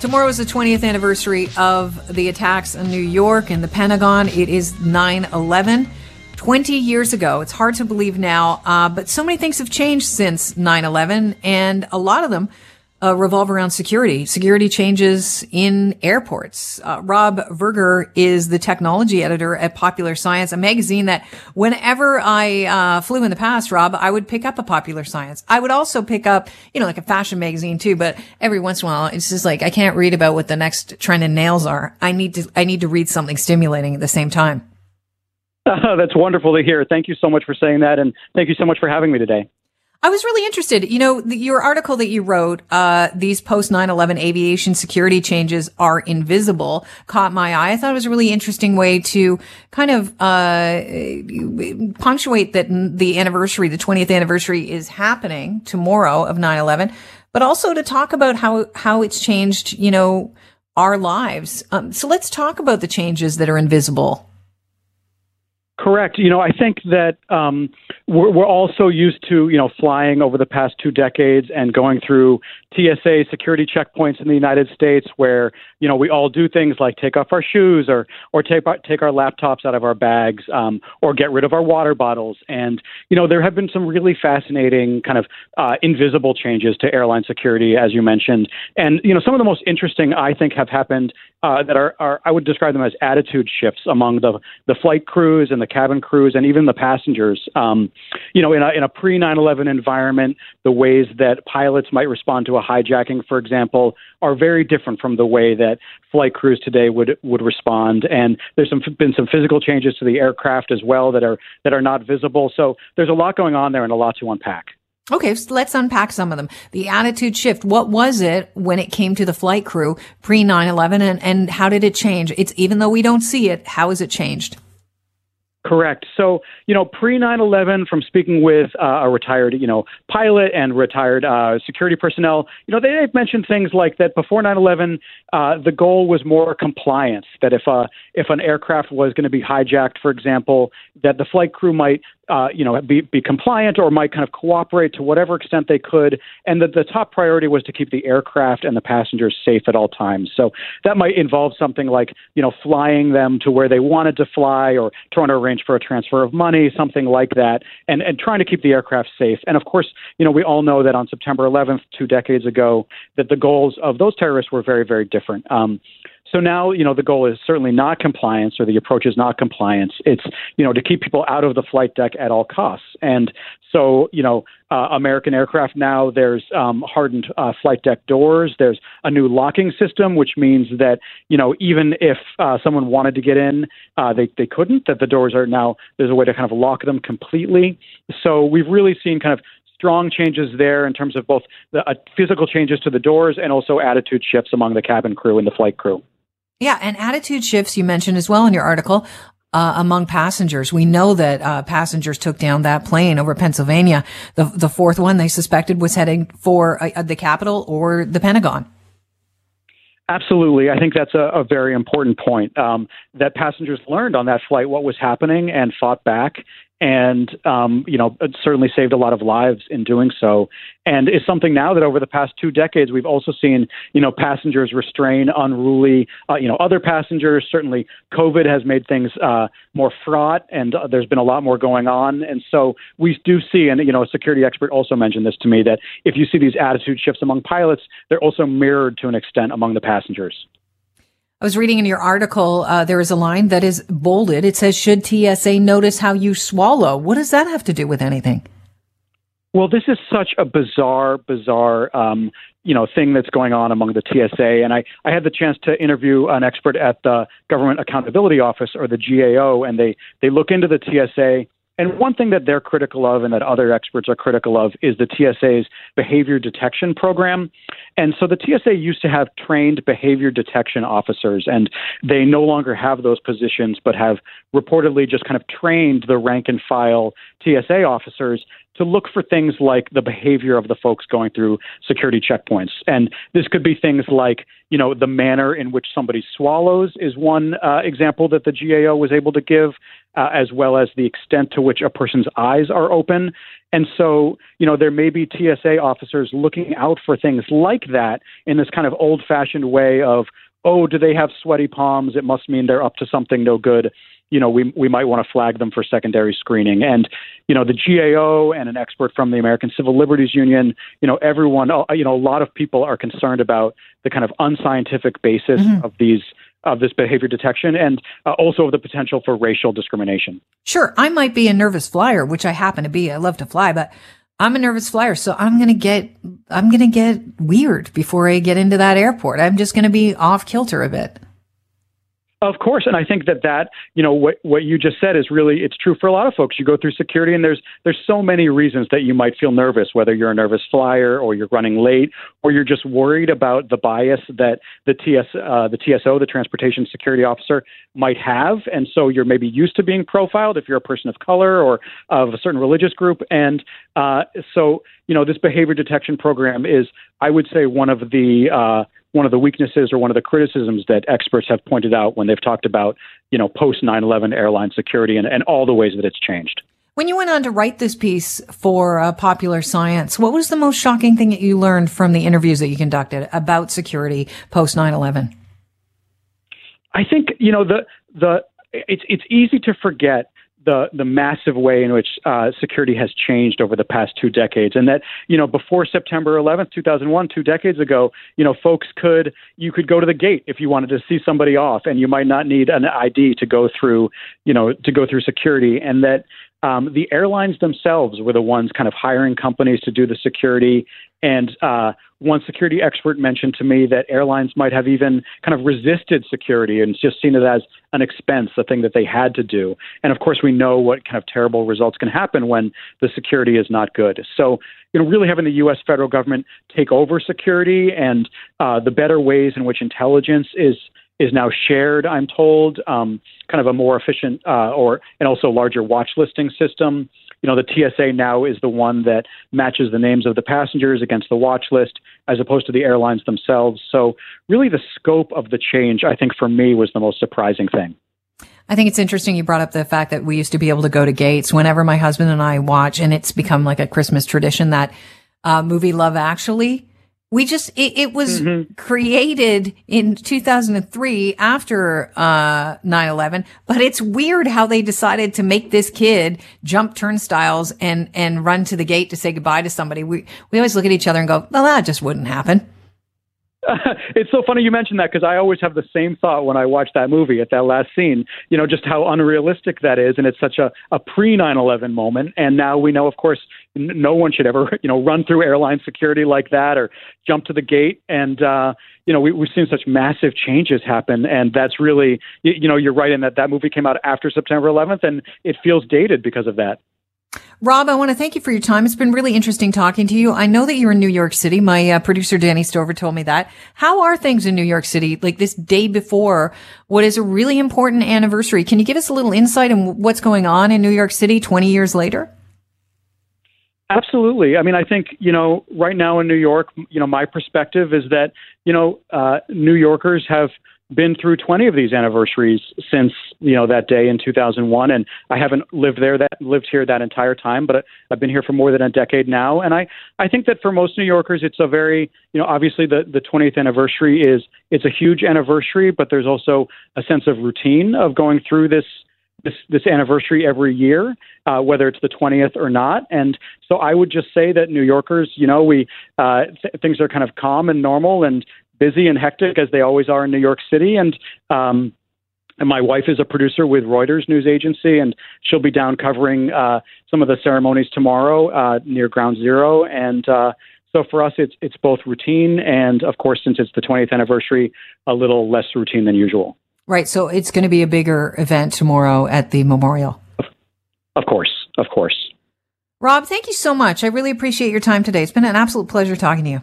Tomorrow is the 20th anniversary of the attacks in New York and the Pentagon. It is 9 11. 20 years ago. It's hard to believe now, uh, but so many things have changed since 9 11, and a lot of them uh, revolve around security, security changes in airports. Uh, Rob Verger is the technology editor at Popular Science, a magazine that whenever I uh, flew in the past, Rob, I would pick up a Popular Science. I would also pick up, you know, like a fashion magazine too, but every once in a while, it's just like I can't read about what the next trend in nails are. I need to, I need to read something stimulating at the same time. that's wonderful to hear. Thank you so much for saying that, and thank you so much for having me today. I was really interested. You know, the, your article that you wrote, uh, these post 9-11 aviation security changes are invisible, caught my eye. I thought it was a really interesting way to kind of, uh, punctuate that the anniversary, the 20th anniversary is happening tomorrow of 9-11, but also to talk about how, how it's changed, you know, our lives. Um, so let's talk about the changes that are invisible. Correct. You know, I think that um, we're, we're all so used to, you know, flying over the past two decades and going through TSA security checkpoints in the United States where, you know, we all do things like take off our shoes or, or take, our, take our laptops out of our bags um, or get rid of our water bottles. And, you know, there have been some really fascinating kind of uh, invisible changes to airline security, as you mentioned. And, you know, some of the most interesting, I think, have happened uh, that are, are, I would describe them as attitude shifts among the, the flight crews and the cabin crews and even the passengers. Um, you know, in a, in a pre 9 11 environment, the ways that pilots might respond to a hijacking, for example, are very different from the way that flight crews today would would respond. And there's some, been some physical changes to the aircraft as well that are that are not visible. So there's a lot going on there and a lot to unpack. Okay, so let's unpack some of them. The attitude shift. What was it when it came to the flight crew pre 9-11 and, and how did it change? It's even though we don't see it, how has it changed? Correct. So, you know, pre 9 11, from speaking with uh, a retired, you know, pilot and retired uh, security personnel, you know, they, have mentioned things like that before 9 11, uh, the goal was more compliance. That if, uh, if an aircraft was going to be hijacked, for example, that the flight crew might uh, you know, be, be compliant or might kind of cooperate to whatever extent they could, and that the top priority was to keep the aircraft and the passengers safe at all times. So that might involve something like, you know, flying them to where they wanted to fly or trying to arrange for a transfer of money, something like that, and, and trying to keep the aircraft safe. And of course, you know, we all know that on September 11th, two decades ago, that the goals of those terrorists were very, very different. Um, so now, you know, the goal is certainly not compliance or the approach is not compliance. It's, you know, to keep people out of the flight deck at all costs. And so, you know, uh, American aircraft now, there's um, hardened uh, flight deck doors. There's a new locking system, which means that, you know, even if uh, someone wanted to get in, uh, they, they couldn't, that the doors are now, there's a way to kind of lock them completely. So we've really seen kind of strong changes there in terms of both the uh, physical changes to the doors and also attitude shifts among the cabin crew and the flight crew. Yeah, and attitude shifts you mentioned as well in your article uh, among passengers. We know that uh, passengers took down that plane over Pennsylvania. The the fourth one they suspected was heading for uh, the Capitol or the Pentagon. Absolutely. I think that's a, a very important point um, that passengers learned on that flight what was happening and fought back and um, you know it certainly saved a lot of lives in doing so. And is something now that over the past two decades we've also seen you know passengers restrain unruly uh, you know other passengers. Certainly covid has made things uh, more fraught and uh, there's been a lot more going on. And so we do see and you know a security expert also mentioned this to me that if you see these attitude shifts among pilots they're also mirrored to an extent among the passengers I was reading in your article, uh, there is a line that is bolded. It says, should TSA notice how you swallow? What does that have to do with anything? Well, this is such a bizarre, bizarre, um, you know, thing that's going on among the TSA. And I, I had the chance to interview an expert at the Government Accountability Office or the GAO, and they, they look into the TSA and one thing that they're critical of and that other experts are critical of is the TSA's behavior detection program. And so the TSA used to have trained behavior detection officers, and they no longer have those positions, but have reportedly just kind of trained the rank and file TSA officers to look for things like the behavior of the folks going through security checkpoints. And this could be things like, you know, the manner in which somebody swallows is one uh, example that the GAO was able to give. Uh, as well as the extent to which a person's eyes are open. And so, you know, there may be TSA officers looking out for things like that in this kind of old fashioned way of, oh, do they have sweaty palms? It must mean they're up to something no good. You know, we we might want to flag them for secondary screening. And you know, the GAO and an expert from the American Civil Liberties Union, you know, everyone, uh, you know, a lot of people are concerned about the kind of unscientific basis mm-hmm. of these of this behavior detection and uh, also the potential for racial discrimination. Sure, I might be a nervous flyer, which I happen to be. I love to fly, but I'm a nervous flyer, so I'm going to get, I'm going to get weird before I get into that airport. I'm just going to be off kilter a bit. Of course, and I think that that you know what what you just said is really it's true for a lot of folks. You go through security, and there's there's so many reasons that you might feel nervous, whether you're a nervous flyer or you're running late or you're just worried about the bias that the TS uh, the TSO, the Transportation Security Officer, might have, and so you're maybe used to being profiled if you're a person of color or of a certain religious group, and uh, so you know this behavior detection program is, I would say, one of the uh, one of the weaknesses or one of the criticisms that experts have pointed out when they've talked about, you know, post 9/11 airline security and, and all the ways that it's changed. When you went on to write this piece for uh, Popular Science, what was the most shocking thing that you learned from the interviews that you conducted about security post 9/11? I think you know the the it's it's easy to forget the the massive way in which uh, security has changed over the past two decades, and that you know before September 11th, 2001, two decades ago, you know folks could you could go to the gate if you wanted to see somebody off, and you might not need an ID to go through you know to go through security, and that um, the airlines themselves were the ones kind of hiring companies to do the security. And uh, one security expert mentioned to me that airlines might have even kind of resisted security and just seen it as an expense, a thing that they had to do. And of course, we know what kind of terrible results can happen when the security is not good. So, you know, really having the U.S. federal government take over security and uh, the better ways in which intelligence is is now shared. I'm told, um, kind of a more efficient uh, or and also larger watch listing system. You know, the TSA now is the one that matches the names of the passengers against the watch list, as opposed to the airlines themselves. So, really, the scope of the change, I think, for me, was the most surprising thing. I think it's interesting you brought up the fact that we used to be able to go to gates whenever my husband and I watch, and it's become like a Christmas tradition that uh, movie Love Actually we just it, it was mm-hmm. created in 2003 after uh 9/11 but it's weird how they decided to make this kid jump turnstiles and and run to the gate to say goodbye to somebody we we always look at each other and go well that just wouldn't happen it's so funny you mentioned that because I always have the same thought when I watch that movie at that last scene. You know, just how unrealistic that is, and it's such a, a pre 9/11 moment. And now we know, of course, n- no one should ever, you know, run through airline security like that or jump to the gate. And uh, you know, we, we've seen such massive changes happen, and that's really, you, you know, you're right in that that movie came out after September 11th, and it feels dated because of that. Rob, I want to thank you for your time. It's been really interesting talking to you. I know that you're in New York City. My uh, producer Danny Stover told me that. How are things in New York City, like this day before what is a really important anniversary? Can you give us a little insight on what's going on in New York City 20 years later? Absolutely. I mean, I think, you know, right now in New York, you know, my perspective is that, you know, uh, New Yorkers have been through 20 of these anniversaries since you know that day in 2001 and I haven't lived there that lived here that entire time but I've been here for more than a decade now and I I think that for most New Yorkers it's a very you know obviously the the 20th anniversary is it's a huge anniversary but there's also a sense of routine of going through this this this anniversary every year, uh, whether it's the 20th or not. And so I would just say that New Yorkers, you know, we uh, th- things are kind of calm and normal, and busy and hectic as they always are in New York City. And um, and my wife is a producer with Reuters news agency, and she'll be down covering uh, some of the ceremonies tomorrow uh, near Ground Zero. And uh, so for us, it's it's both routine and, of course, since it's the 20th anniversary, a little less routine than usual. Right. So it's going to be a bigger event tomorrow at the memorial. Of course, of course. Rob, thank you so much. I really appreciate your time today. It's been an absolute pleasure talking to you.